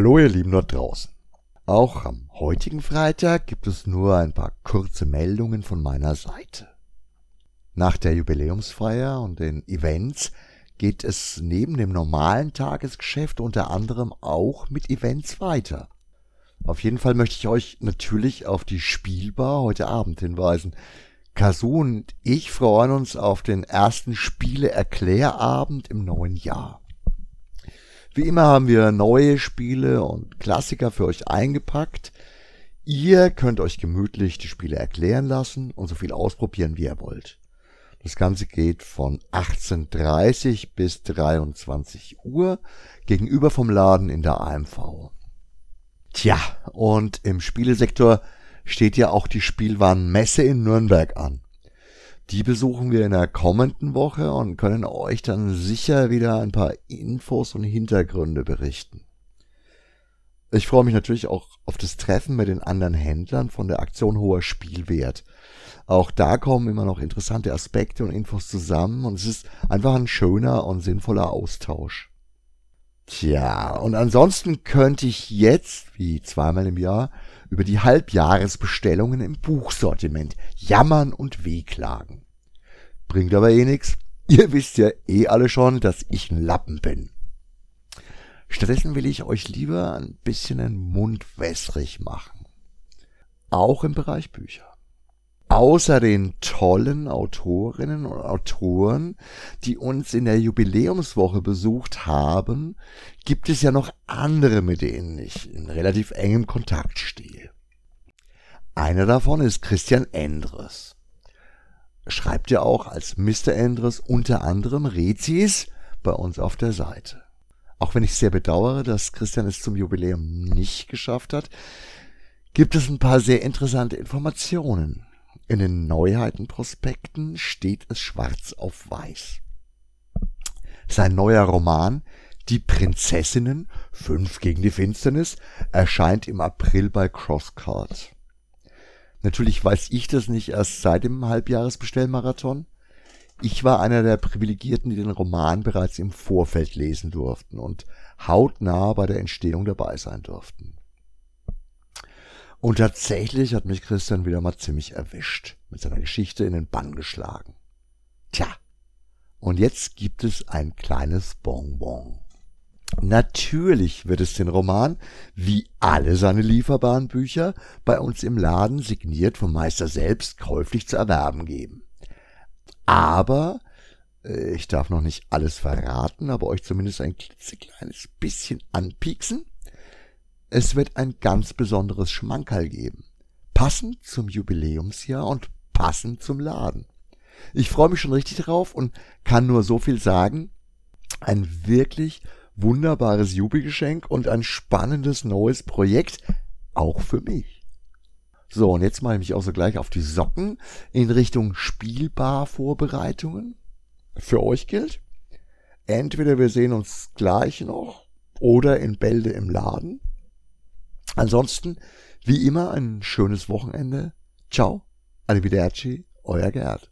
Hallo ihr Lieben dort draußen. Auch am heutigen Freitag gibt es nur ein paar kurze Meldungen von meiner Seite. Nach der Jubiläumsfeier und den Events geht es neben dem normalen Tagesgeschäft unter anderem auch mit Events weiter. Auf jeden Fall möchte ich euch natürlich auf die Spielbar heute Abend hinweisen. Kasu und ich freuen uns auf den ersten Spiele-Erklärabend im neuen Jahr. Wie immer haben wir neue Spiele und Klassiker für euch eingepackt. Ihr könnt euch gemütlich die Spiele erklären lassen und so viel ausprobieren, wie ihr wollt. Das Ganze geht von 18.30 bis 23 Uhr gegenüber vom Laden in der AMV. Tja, und im Spielesektor steht ja auch die Spielwarenmesse in Nürnberg an. Die besuchen wir in der kommenden Woche und können euch dann sicher wieder ein paar Infos und Hintergründe berichten. Ich freue mich natürlich auch auf das Treffen mit den anderen Händlern von der Aktion Hoher Spielwert. Auch da kommen immer noch interessante Aspekte und Infos zusammen und es ist einfach ein schöner und sinnvoller Austausch. Tja, und ansonsten könnte ich jetzt, wie zweimal im Jahr, über die Halbjahresbestellungen im Buchsortiment jammern und wehklagen. Bringt aber eh nix. Ihr wisst ja eh alle schon, dass ich ein Lappen bin. Stattdessen will ich euch lieber ein bisschen den Mund wässrig machen. Auch im Bereich Bücher. Außer den tollen Autorinnen und Autoren, die uns in der Jubiläumswoche besucht haben, gibt es ja noch andere, mit denen ich in relativ engem Kontakt stehe. Einer davon ist Christian Endres. Schreibt ja auch als Mr. Endres unter anderem Rezis bei uns auf der Seite. Auch wenn ich sehr bedauere, dass Christian es zum Jubiläum nicht geschafft hat, gibt es ein paar sehr interessante Informationen in den Neuheitenprospekten steht es schwarz auf weiß. Sein neuer Roman Die Prinzessinnen, fünf gegen die Finsternis, erscheint im April bei Crosscard. Natürlich weiß ich das nicht erst seit dem Halbjahresbestellmarathon. Ich war einer der Privilegierten, die den Roman bereits im Vorfeld lesen durften und hautnah bei der Entstehung dabei sein durften. Und tatsächlich hat mich Christian wieder mal ziemlich erwischt, mit seiner Geschichte in den Bann geschlagen. Tja, und jetzt gibt es ein kleines Bonbon. Natürlich wird es den Roman, wie alle seine lieferbaren Bücher, bei uns im Laden signiert vom Meister selbst käuflich zu erwerben geben. Aber, äh, ich darf noch nicht alles verraten, aber euch zumindest ein klitzekleines bisschen anpieksen. Es wird ein ganz besonderes Schmankerl geben. Passend zum Jubiläumsjahr und passend zum Laden. Ich freue mich schon richtig drauf und kann nur so viel sagen. Ein wirklich wunderbares Jubigeschenk und ein spannendes neues Projekt, auch für mich. So, und jetzt mache ich mich auch so gleich auf die Socken in Richtung Spielbar-Vorbereitungen. Für euch gilt, entweder wir sehen uns gleich noch oder in Bälde im Laden Ansonsten, wie immer, ein schönes Wochenende. Ciao, arrivederci, euer Gerd.